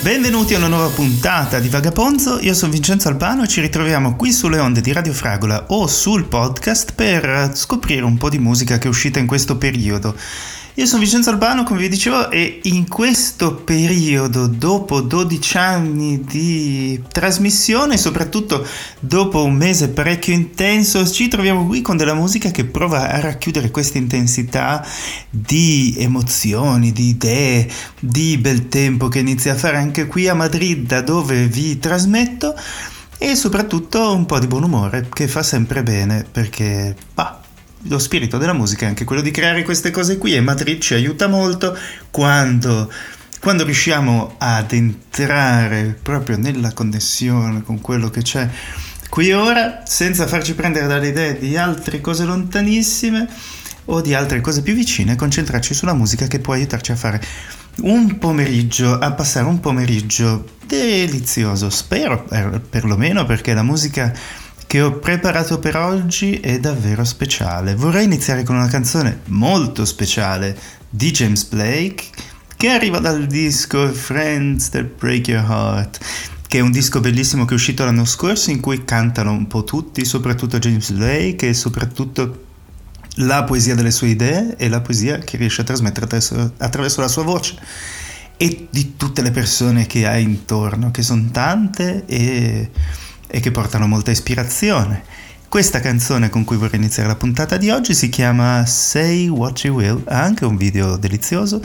Benvenuti a una nuova puntata di Vagaponzo, io sono Vincenzo Albano e ci ritroviamo qui sulle onde di Radio Fragola o sul podcast per scoprire un po' di musica che è uscita in questo periodo. Io sono Vincenzo Albano, come vi dicevo, e in questo periodo, dopo 12 anni di trasmissione, soprattutto dopo un mese parecchio intenso, ci troviamo qui con della musica che prova a racchiudere questa intensità di emozioni, di idee, di bel tempo che inizia a fare anche qui a Madrid, da dove vi trasmetto, e soprattutto un po' di buon umore, che fa sempre bene, perché, bah, lo spirito della musica è anche quello di creare queste cose qui e Madrid ci aiuta molto quando, quando riusciamo ad entrare proprio nella connessione con quello che c'è qui ora senza farci prendere dalle idee di altre cose lontanissime o di altre cose più vicine concentrarci sulla musica che può aiutarci a fare un pomeriggio, a passare un pomeriggio delizioso, spero per, perlomeno perché la musica che ho preparato per oggi è davvero speciale. Vorrei iniziare con una canzone molto speciale di James Blake che arriva dal disco Friends That Break Your Heart che è un disco bellissimo che è uscito l'anno scorso in cui cantano un po' tutti, soprattutto James Blake e soprattutto la poesia delle sue idee e la poesia che riesce a trasmettere attraverso, attraverso la sua voce e di tutte le persone che ha intorno, che sono tante e e che portano molta ispirazione. Questa canzone con cui vorrei iniziare la puntata di oggi si chiama Say What You Will, ha anche un video delizioso,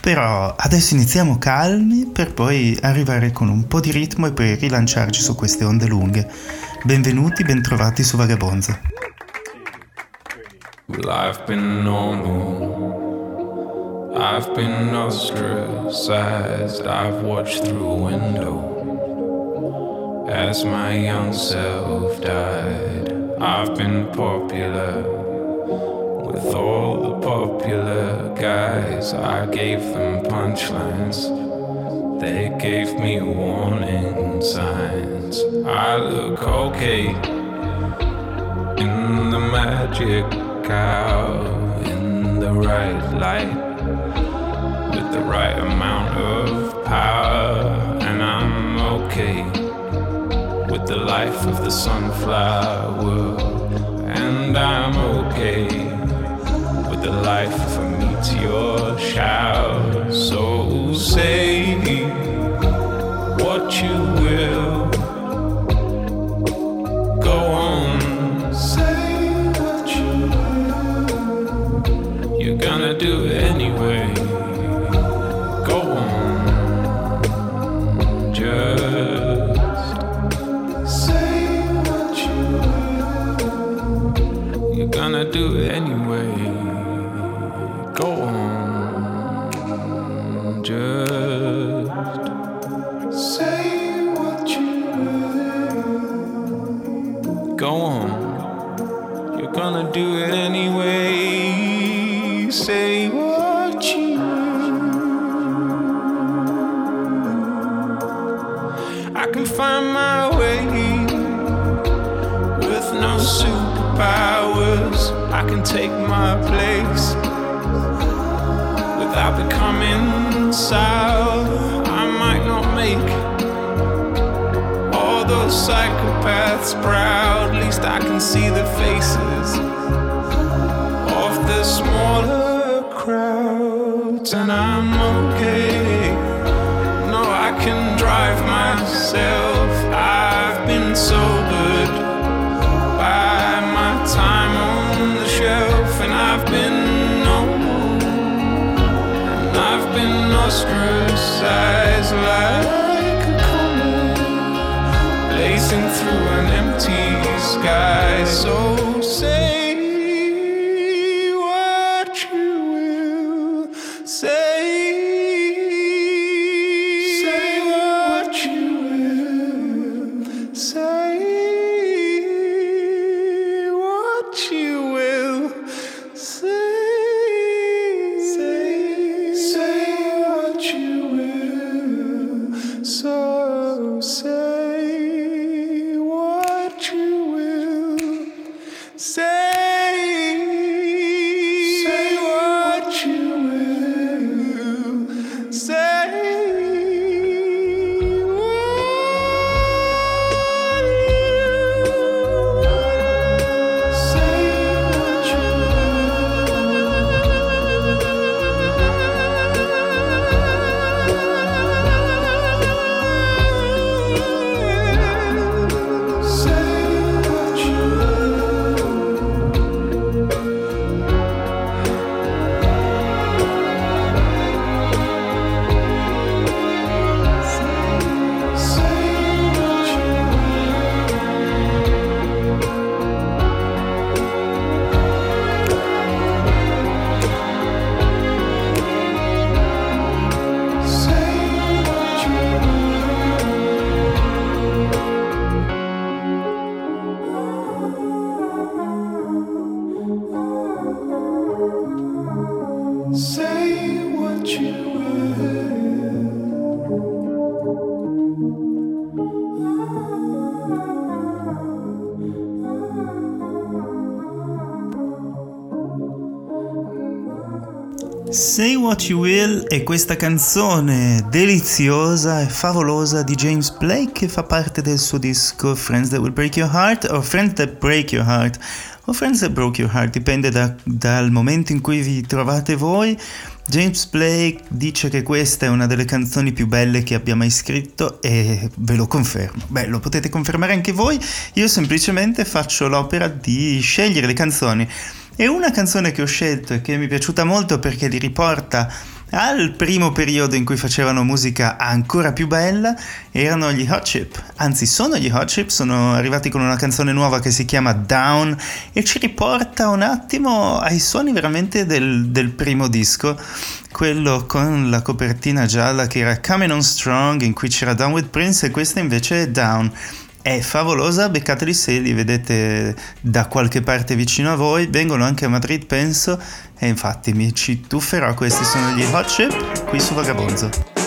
però adesso iniziamo calmi per poi arrivare con un po' di ritmo e poi rilanciarci su queste onde lunghe. Benvenuti, bentrovati su Vagabonza. Well, I've been normal. I've been ostracized. I've watched through a. as my young self died. I've been popular with all the popular guys. I gave them punchlines, they gave me warning signs. I look okay in the magic cow, in the right light, with the right amount of power, and I'm okay the life of the sunflower. And I'm okay with the life of a meteor shower. So say what you will. Do it anyway. My place without becoming sour. I might not make all those psychopaths proud. At least I can see the faces of the smaller crowds, and I'm okay. No, I can drive myself. Ostracized like a comet, blazing through an empty sky. So say What Will è questa canzone deliziosa e favolosa di James Blake che fa parte del suo disco Friends That Will Break Your Heart o Friends That Break Your Heart o Friends That Broke Your Heart, dipende da, dal momento in cui vi trovate voi. James Blake dice che questa è una delle canzoni più belle che abbia mai scritto e ve lo confermo. Beh, lo potete confermare anche voi, io semplicemente faccio l'opera di scegliere le canzoni e una canzone che ho scelto e che mi è piaciuta molto perché li riporta al primo periodo in cui facevano musica ancora più bella erano gli Hot Chip, anzi sono gli Hot Chip, sono arrivati con una canzone nuova che si chiama Down e ci riporta un attimo ai suoni veramente del, del primo disco, quello con la copertina gialla che era Coming On Strong in cui c'era Down with Prince e questa invece è Down è favolosa, beccateli se li vedete da qualche parte vicino a voi, vengono anche a Madrid penso. E infatti mi ci tufferò, questi sono gli Hot Chip qui su Vagabonzo.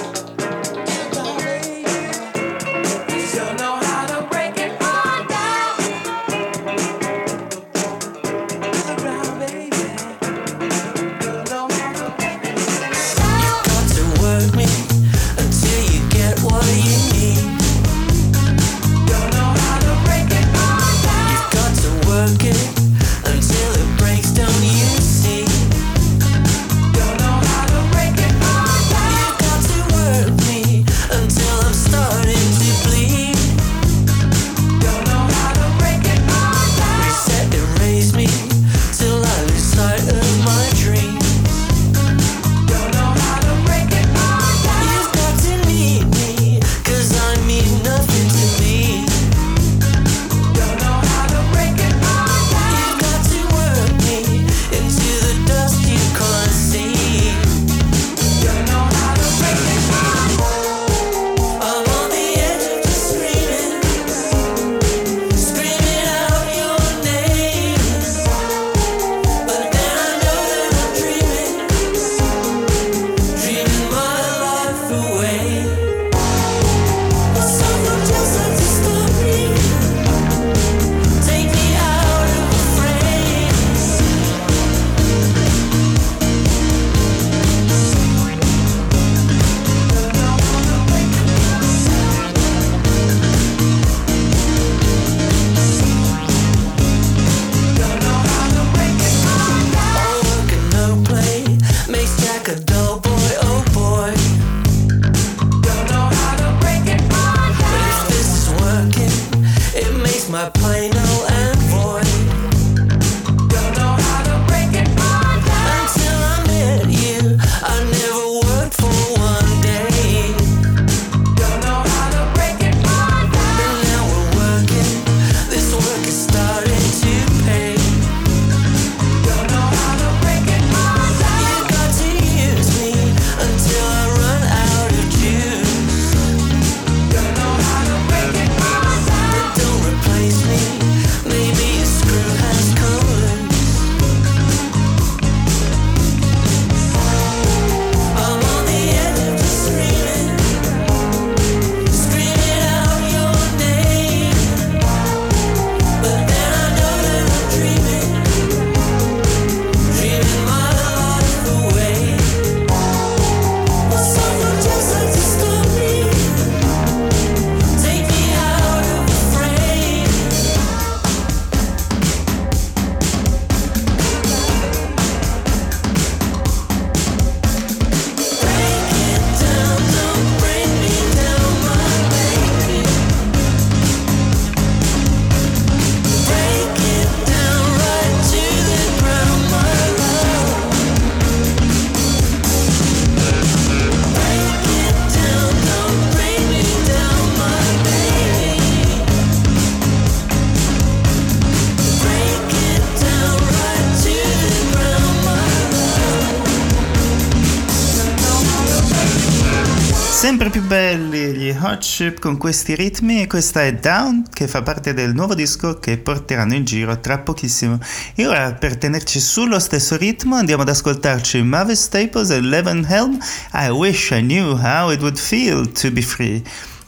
Chip con questi ritmi e questa è Down che fa parte del nuovo disco che porteranno in giro tra pochissimo. E ora per tenerci sullo stesso ritmo andiamo ad ascoltarci Mavis Staples e Levin Helm I Wish I Knew How It Would Feel to Be Free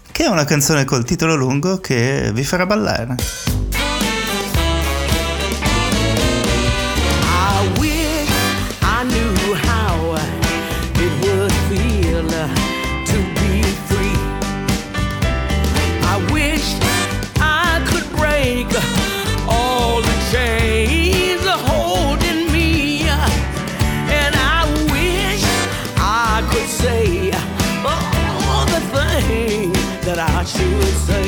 che è una canzone col titolo lungo che vi farà ballare. you would say.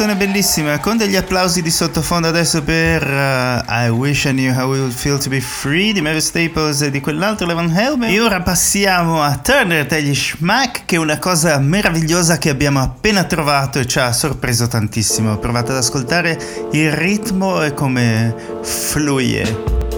Canzone bellissima con degli applausi di sottofondo adesso per uh, I Wish I Knew How It Would Feel to Be Free di Mary Staples e di quell'altro Levan Helmet e ora passiamo a Turner degli Schmack che è una cosa meravigliosa che abbiamo appena trovato e ci ha sorpreso tantissimo. Provate ad ascoltare il ritmo e come fluye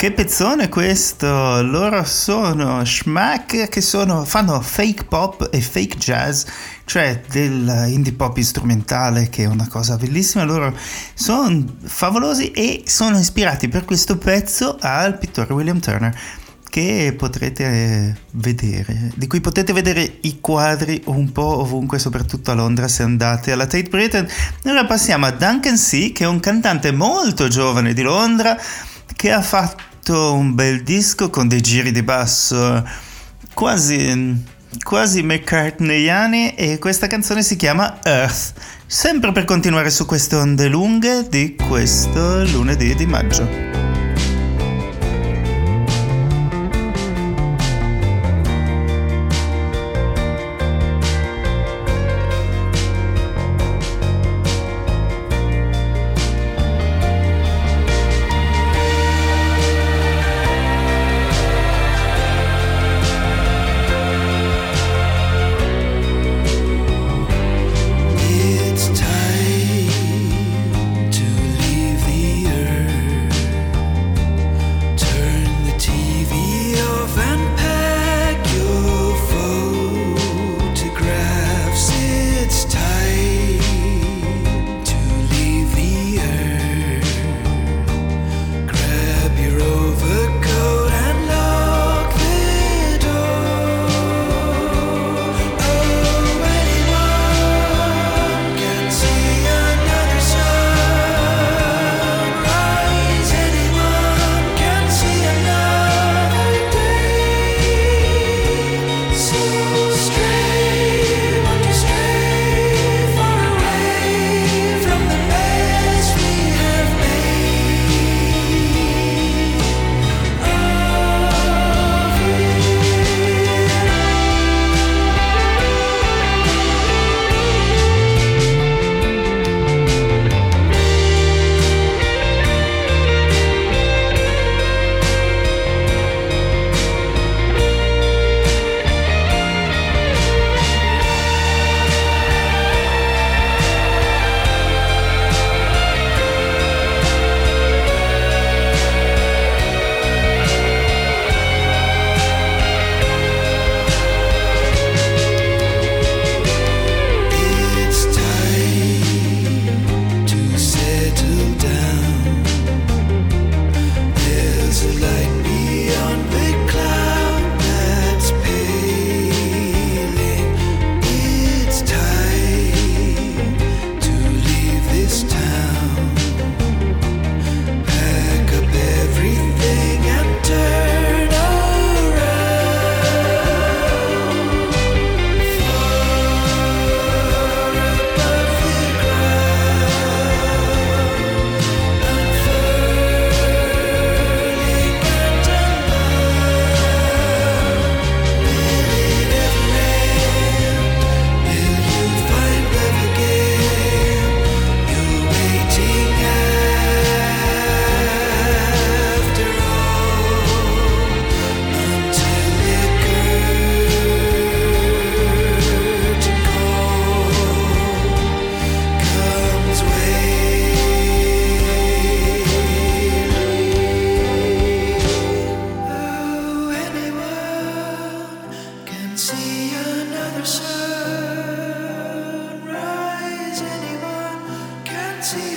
che pezzone questo! Loro sono Schmack che sono, fanno fake pop e fake jazz, cioè del indie pop strumentale che è una cosa bellissima. Loro sono favolosi e sono ispirati per questo pezzo al pittore William Turner che potrete vedere, di cui potete vedere i quadri un po' ovunque, soprattutto a Londra se andate alla Tate Britain. Ora passiamo a Duncan C, che è un cantante molto giovane di Londra che ha fatto fatto un bel disco con dei giri di basso quasi, quasi McCartneyani e questa canzone si chiama Earth. Sempre per continuare su queste onde lunghe di questo lunedì di maggio. reality.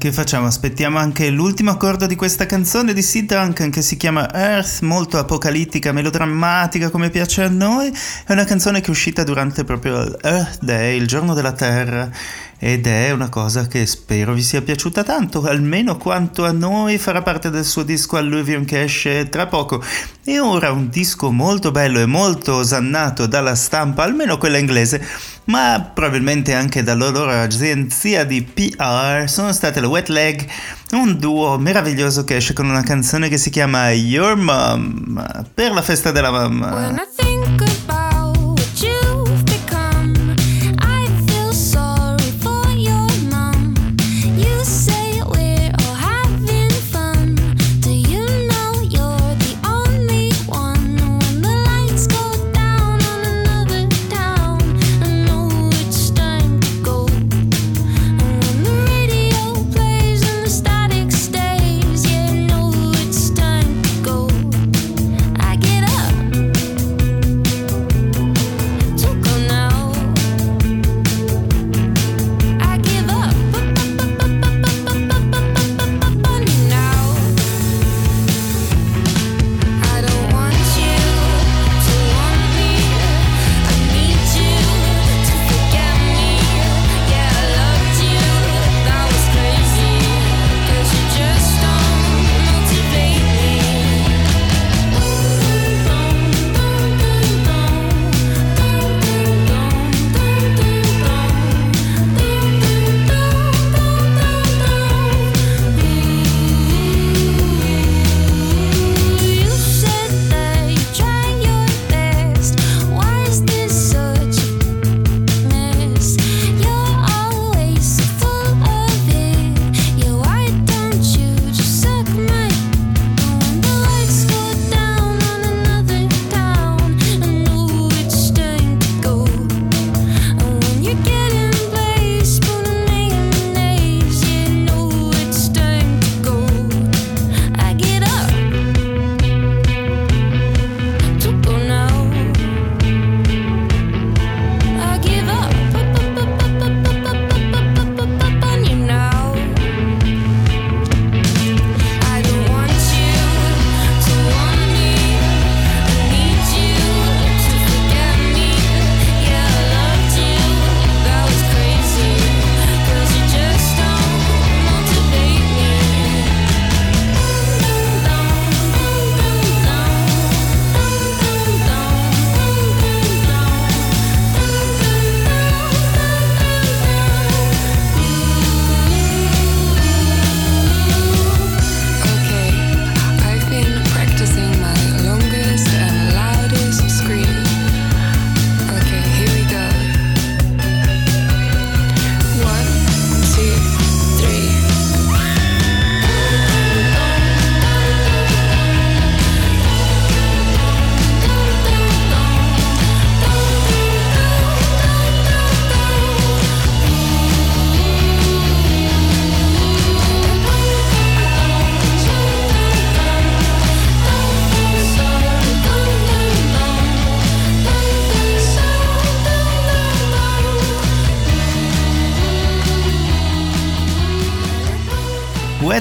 Che facciamo? Aspettiamo anche l'ultimo accordo di questa canzone di Sid Duncan che si chiama Earth, molto apocalittica, melodrammatica come piace a noi. È una canzone che è uscita durante proprio Earth Day, il giorno della Terra, ed è una cosa che spero vi sia piaciuta tanto, almeno quanto a noi farà parte del suo disco Alluvium che esce tra poco. E ora un disco molto bello e molto osannato dalla stampa, almeno quella inglese, ma probabilmente anche dalla loro agenzia di PR, sono state le Wet Leg, un duo meraviglioso che esce con una canzone che si chiama Your Mom, per la festa della mamma.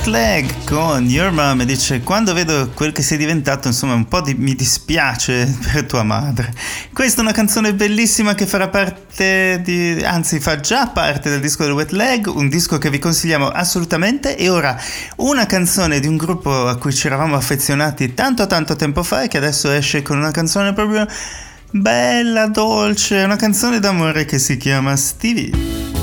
Leg con Your Mom dice quando vedo quel che sei diventato insomma un po' di, mi dispiace per tua madre. Questa è una canzone bellissima che farà parte di anzi fa già parte del disco del Wet Leg un disco che vi consigliamo assolutamente. E ora una canzone di un gruppo a cui ci eravamo affezionati tanto tanto tempo fa e che adesso esce con una canzone proprio bella dolce una canzone d'amore che si chiama Stevie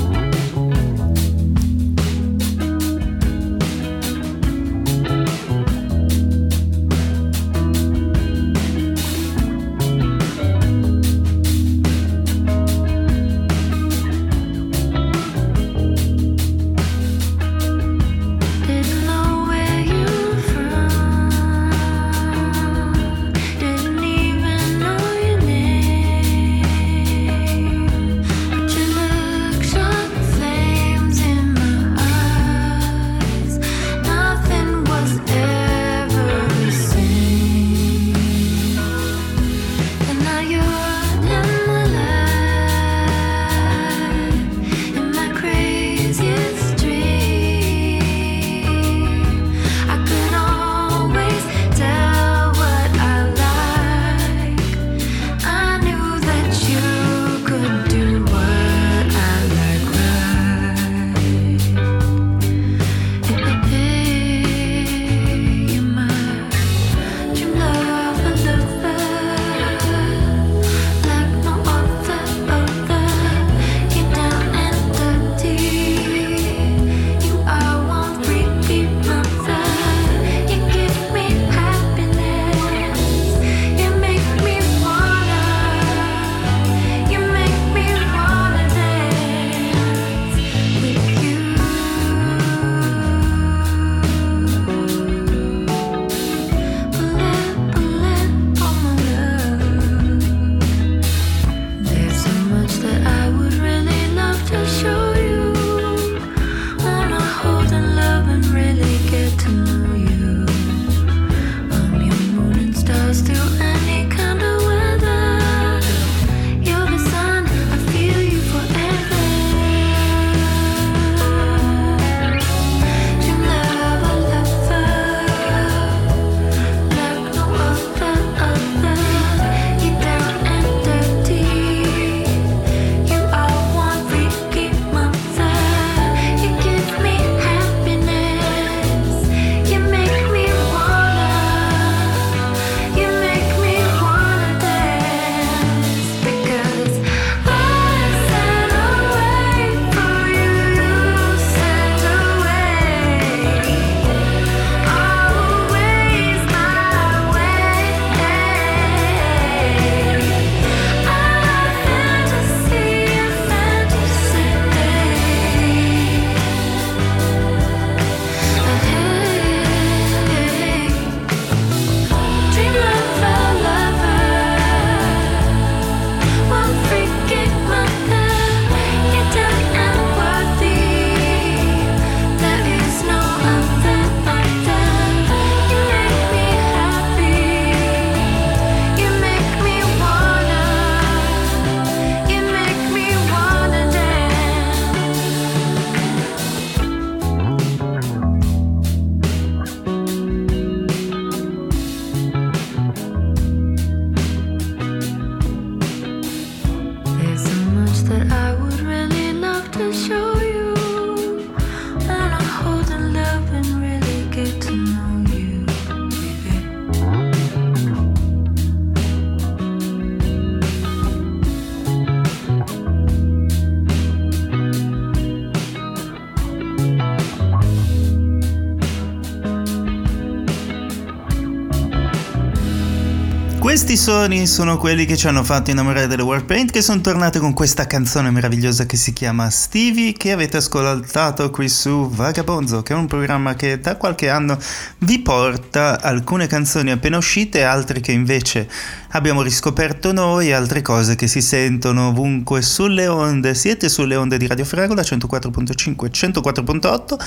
Suoni sono quelli che ci hanno fatto innamorare delle Warpaint che sono tornate con questa canzone meravigliosa che si chiama Stevie che avete ascoltato qui su Vagabonzo che è un programma che da qualche anno vi porta alcune canzoni appena uscite altre che invece abbiamo riscoperto noi, altre cose che si sentono ovunque sulle onde. Siete sulle onde di Radio Fragola 104.5 e 104.8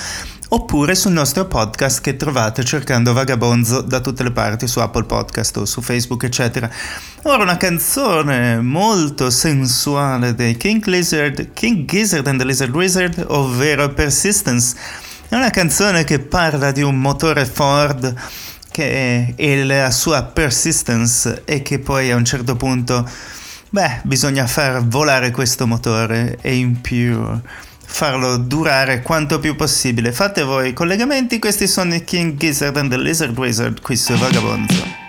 oppure sul nostro podcast che trovate cercando Vagabonzo da tutte le parti su Apple Podcast o su Facebook eccetera. Ora una canzone molto sensuale dei King Lizard, King Gizzard and the Lizard Wizard, ovvero Persistence. È una canzone che parla di un motore Ford che è la sua persistence e che poi a un certo punto, beh, bisogna far volare questo motore e in più farlo durare quanto più possibile. Fate voi i collegamenti, questi sono i King Gizzard and the Lizard Wizard qui su Vagabonzo.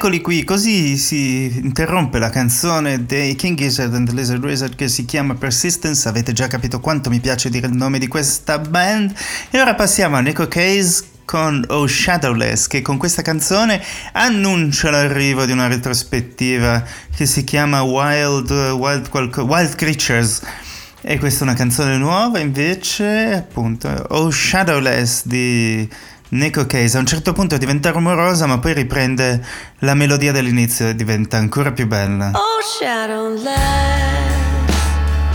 Eccoli qui, così si interrompe la canzone dei King Gizzard and the Lizard Wizard che si chiama Persistence, avete già capito quanto mi piace dire il nome di questa band. E ora passiamo a Nico Case con Oh Shadowless che con questa canzone annuncia l'arrivo di una retrospettiva che si chiama Wild, Wild, Wild Creatures e questa è una canzone nuova invece appunto Oh Shadowless di Nico Case a un certo punto diventa rumorosa ma poi riprende la melodia dell'inizio e diventa ancora più bella. Oh Shadowless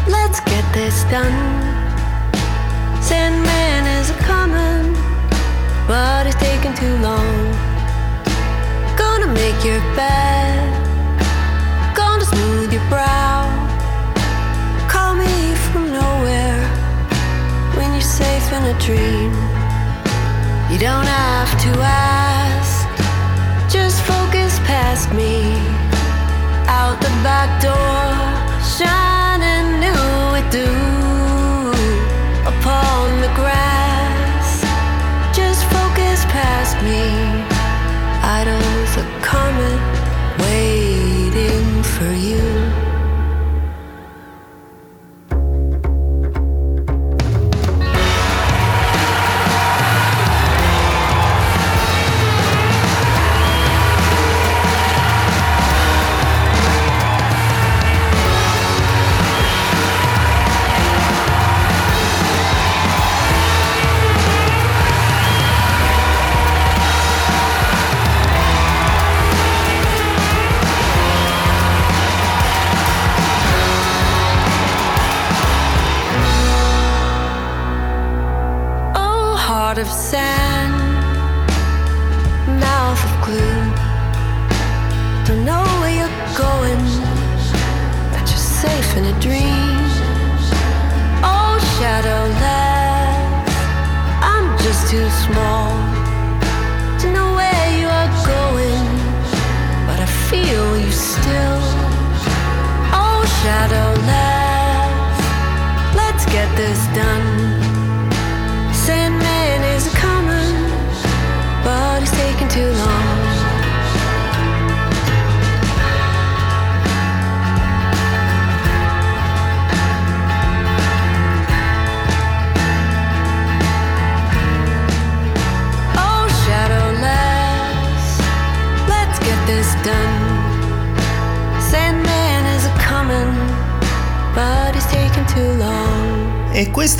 Let's get this done. Sandman is coming But it's taking too long. Gonna make your bed Gonna smooth your brow. Call me from nowhere When you're safe in a dream You don't have to ask, just focus past me. Out the back door, shining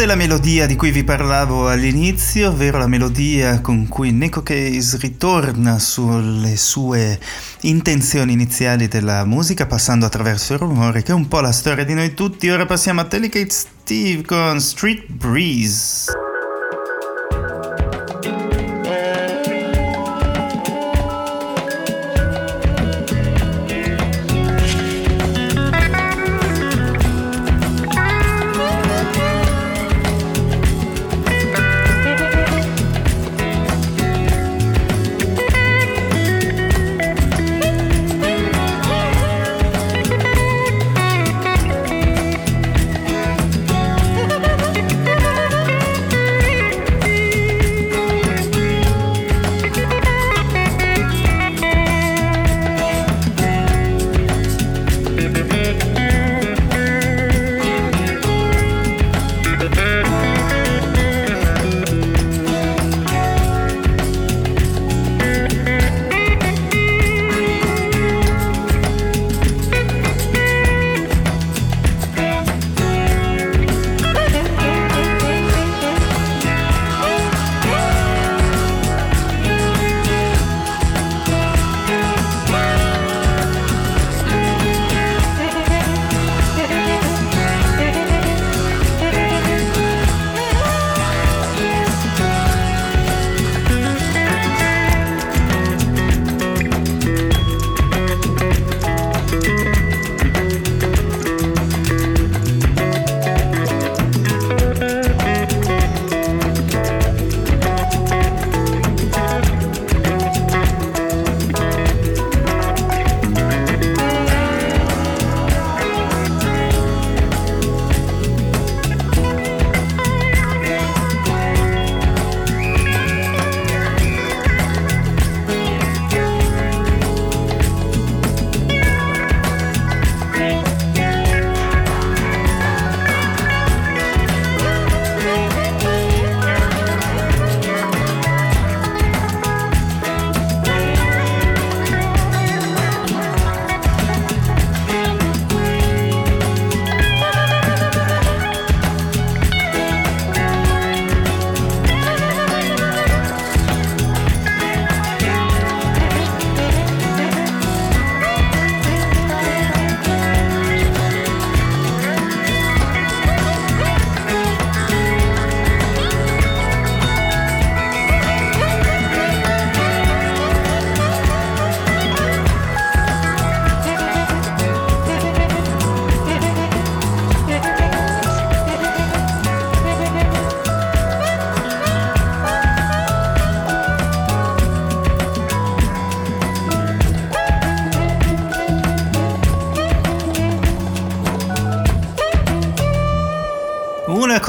E è la melodia di cui vi parlavo all'inizio, ovvero la melodia con cui Neko Case ritorna sulle sue intenzioni iniziali della musica, passando attraverso il rumore, che è un po' la storia di noi tutti. Ora passiamo a Delicate Steve con Street Breeze.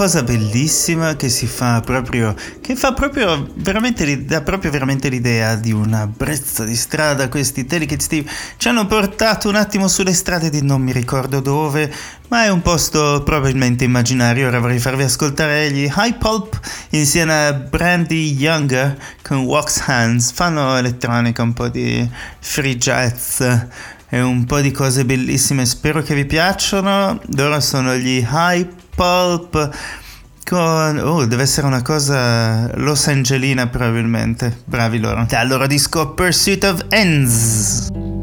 Cosa bellissima che si fa proprio, che fa proprio veramente, dà proprio veramente l'idea di una brezza di strada. Questi Delicate Steve ci hanno portato un attimo sulle strade di non mi ricordo dove, ma è un posto probabilmente immaginario. Ora vorrei farvi ascoltare gli High Pulp insieme a Brandy Younger con Wax Hands. Fanno elettronica, un po' di free jazz e un po' di cose bellissime. Spero che vi piacciono. Loro sono gli High Pulp con... Oh, deve essere una cosa Los Angelina probabilmente. Bravi loro. Dal loro disco Pursuit of Ends.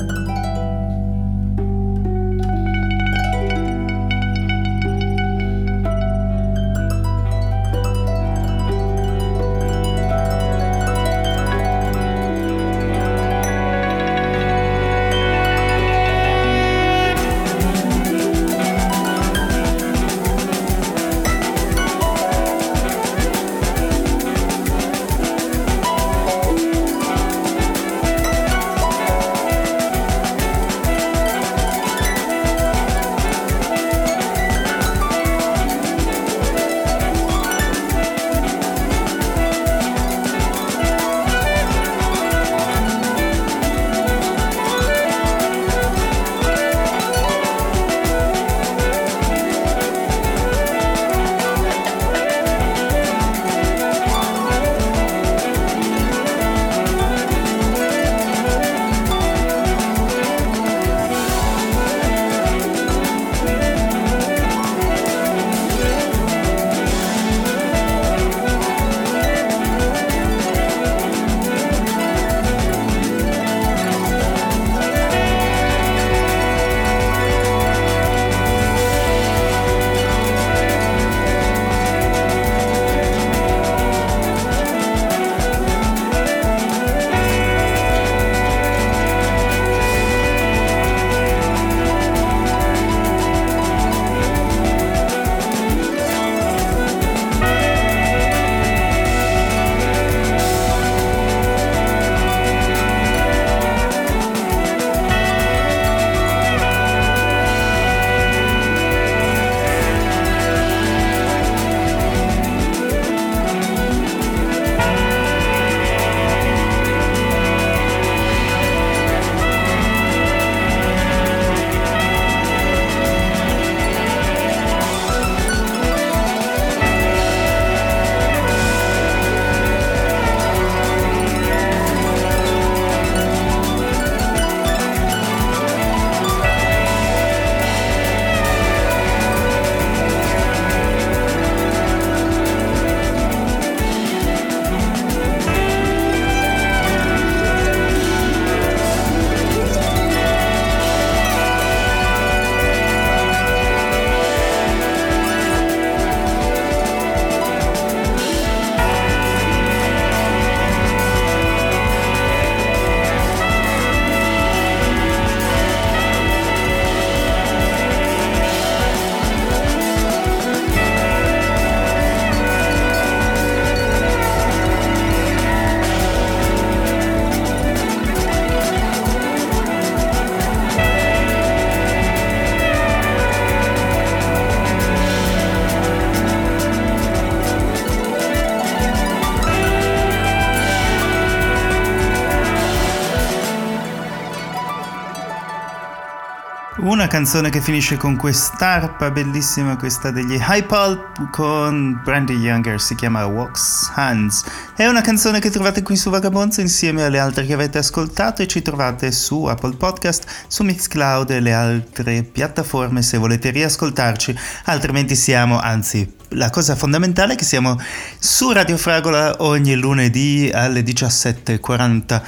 Canzone che finisce con quest'arpa bellissima, questa degli Pulp con Brandy Younger, si chiama Walks Hands. È una canzone che trovate qui su Vagabonzo insieme alle altre che avete ascoltato e ci trovate su Apple Podcast, su Mixcloud e le altre piattaforme se volete riascoltarci, altrimenti siamo, anzi la cosa fondamentale è che siamo su Radio Fragola ogni lunedì alle 17.40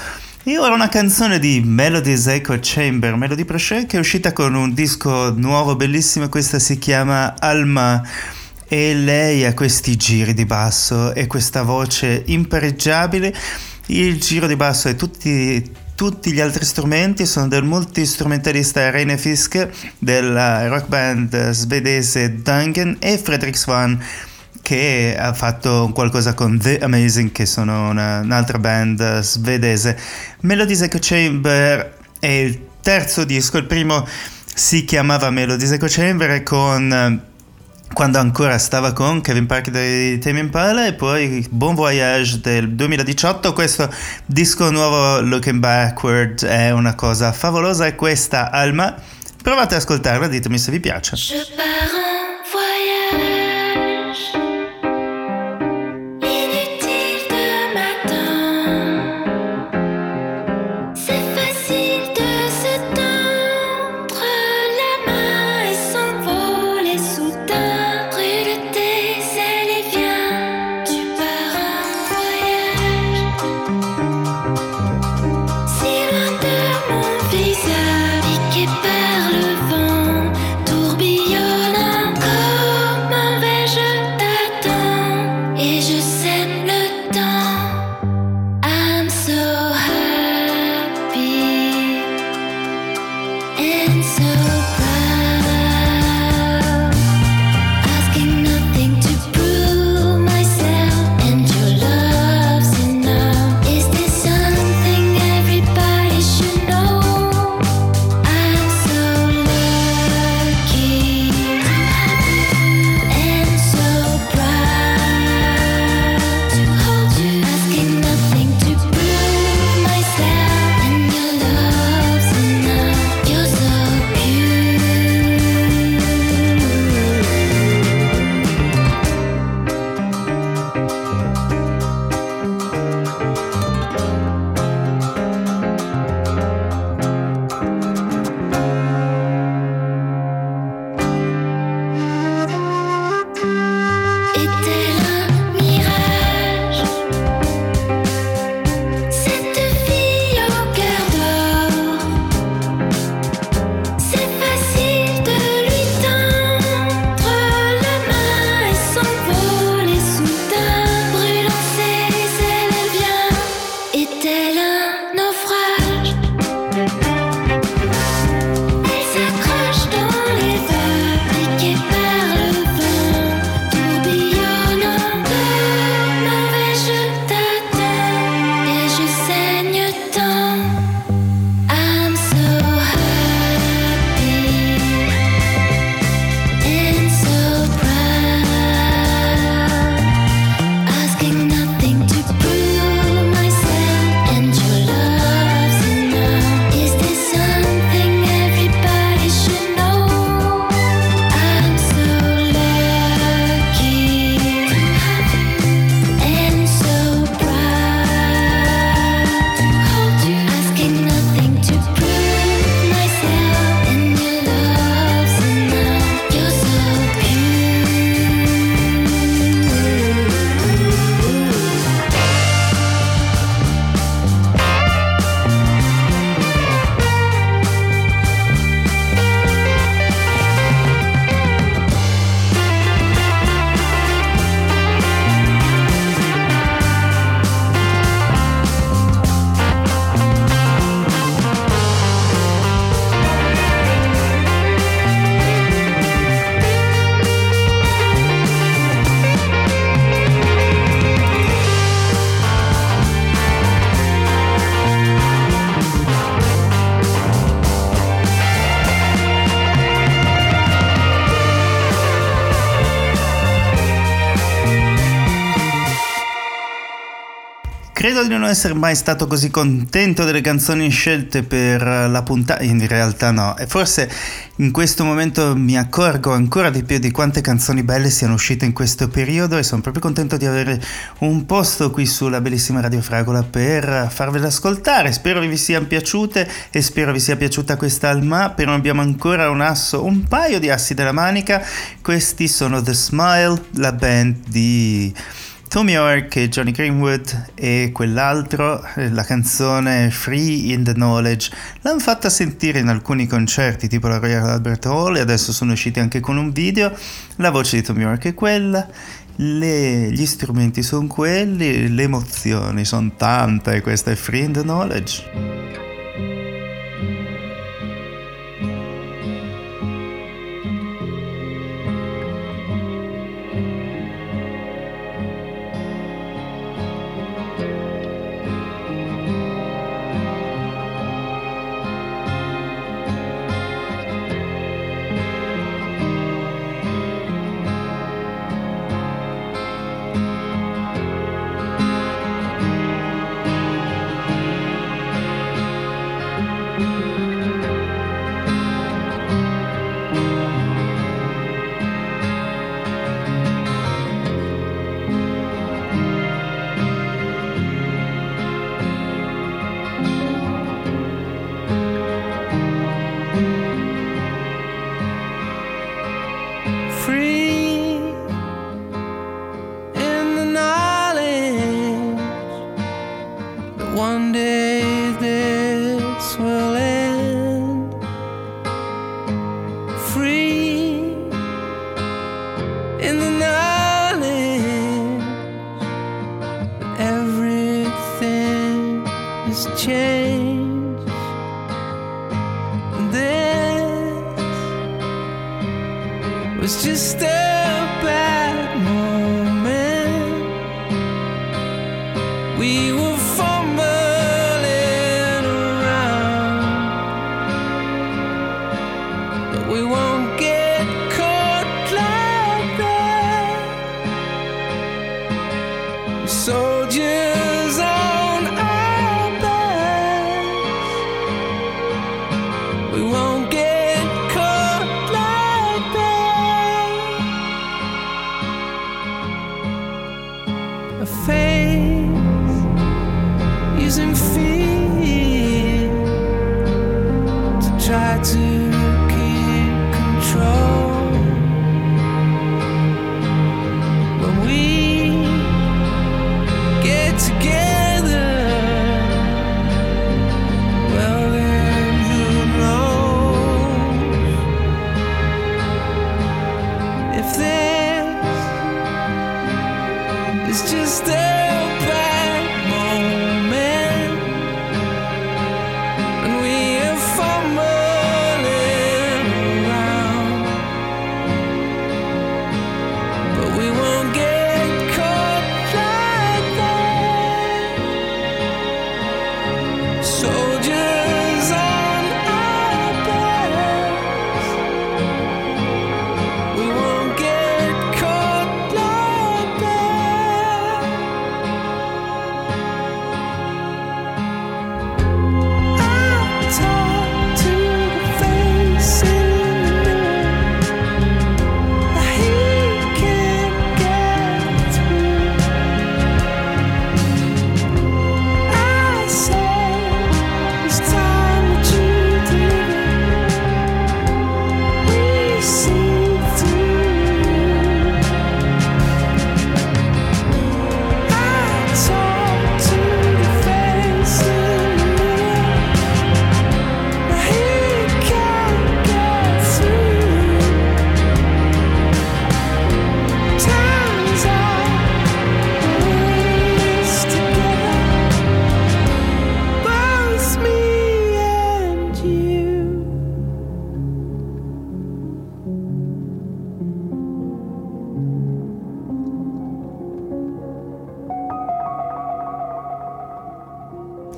e ora una canzone di Melody's Echo Chamber, Melody Prochet, che è uscita con un disco nuovo, bellissimo, questa si chiama Alma. E lei ha questi giri di basso e questa voce impareggiabile. Il giro di basso e tutti, tutti gli altri strumenti sono del multistrumentalista Reine Fiske della rock band svedese Dungan e Fredrik Swan che ha fatto qualcosa con The Amazing, che sono una, un'altra band svedese. Melodies Echo Chamber è il terzo disco, il primo si chiamava Melodies Echo Chamber con quando ancora stava con Kevin Parker dei Tame Impala e poi Bon Voyage del 2018 questo disco nuovo Looking Backward è una cosa favolosa e questa Alma provate ad ascoltarla ditemi se vi piace Credo di non essere mai stato così contento delle canzoni scelte per la puntata, in realtà no, e forse in questo momento mi accorgo ancora di più di quante canzoni belle siano uscite in questo periodo e sono proprio contento di avere un posto qui sulla bellissima Radio Fragola per farvele ascoltare, spero vi siano piaciute e spero vi sia piaciuta questa Alma, però abbiamo ancora un asso, un paio di assi della manica, questi sono The Smile, la band di... Tommy York e Johnny Greenwood e quell'altro, eh, la canzone Free in the Knowledge, l'hanno fatta sentire in alcuni concerti tipo la Royal Albert Hall e adesso sono usciti anche con un video. La voce di Tommy York è quella, le- gli strumenti sono quelli, le emozioni sono tante questa è Free in the Knowledge. In the knowledge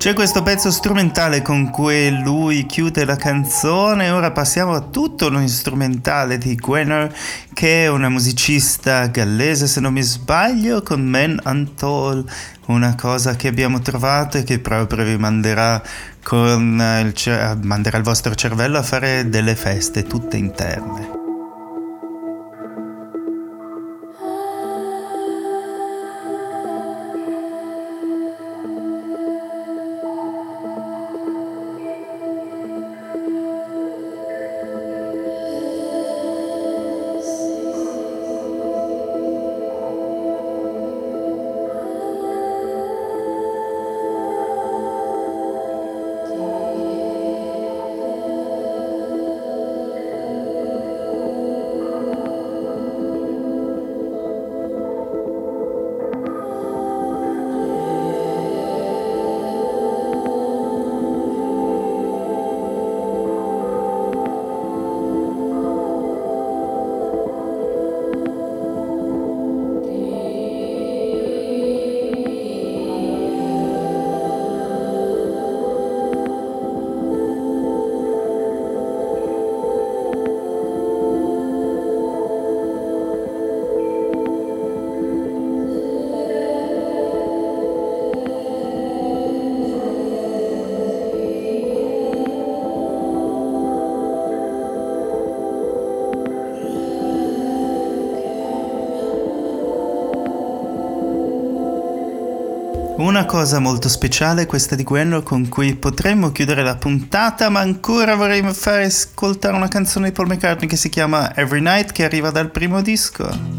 C'è questo pezzo strumentale con cui lui chiude la canzone, ora passiamo a tutto lo strumentale di Gwenner, che è una musicista gallese se non mi sbaglio, con Men Untold, una cosa che abbiamo trovato e che proprio vi manderà, con il, manderà il vostro cervello a fare delle feste tutte interne. Cosa molto speciale questa di Gwenno con cui potremmo chiudere la puntata, ma ancora vorrei fare ascoltare una canzone di Paul McCartney che si chiama Every Night che arriva dal primo disco.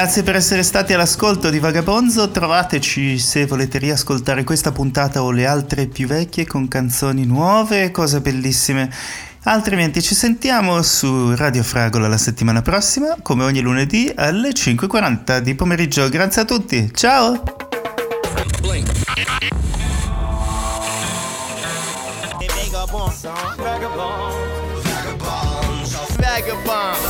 Grazie per essere stati all'ascolto di Vagabonzo, trovateci se volete riascoltare questa puntata o le altre più vecchie con canzoni nuove e cose bellissime. Altrimenti ci sentiamo su Radio Fragola la settimana prossima, come ogni lunedì alle 5.40 di pomeriggio. Grazie a tutti, ciao! Vagabond.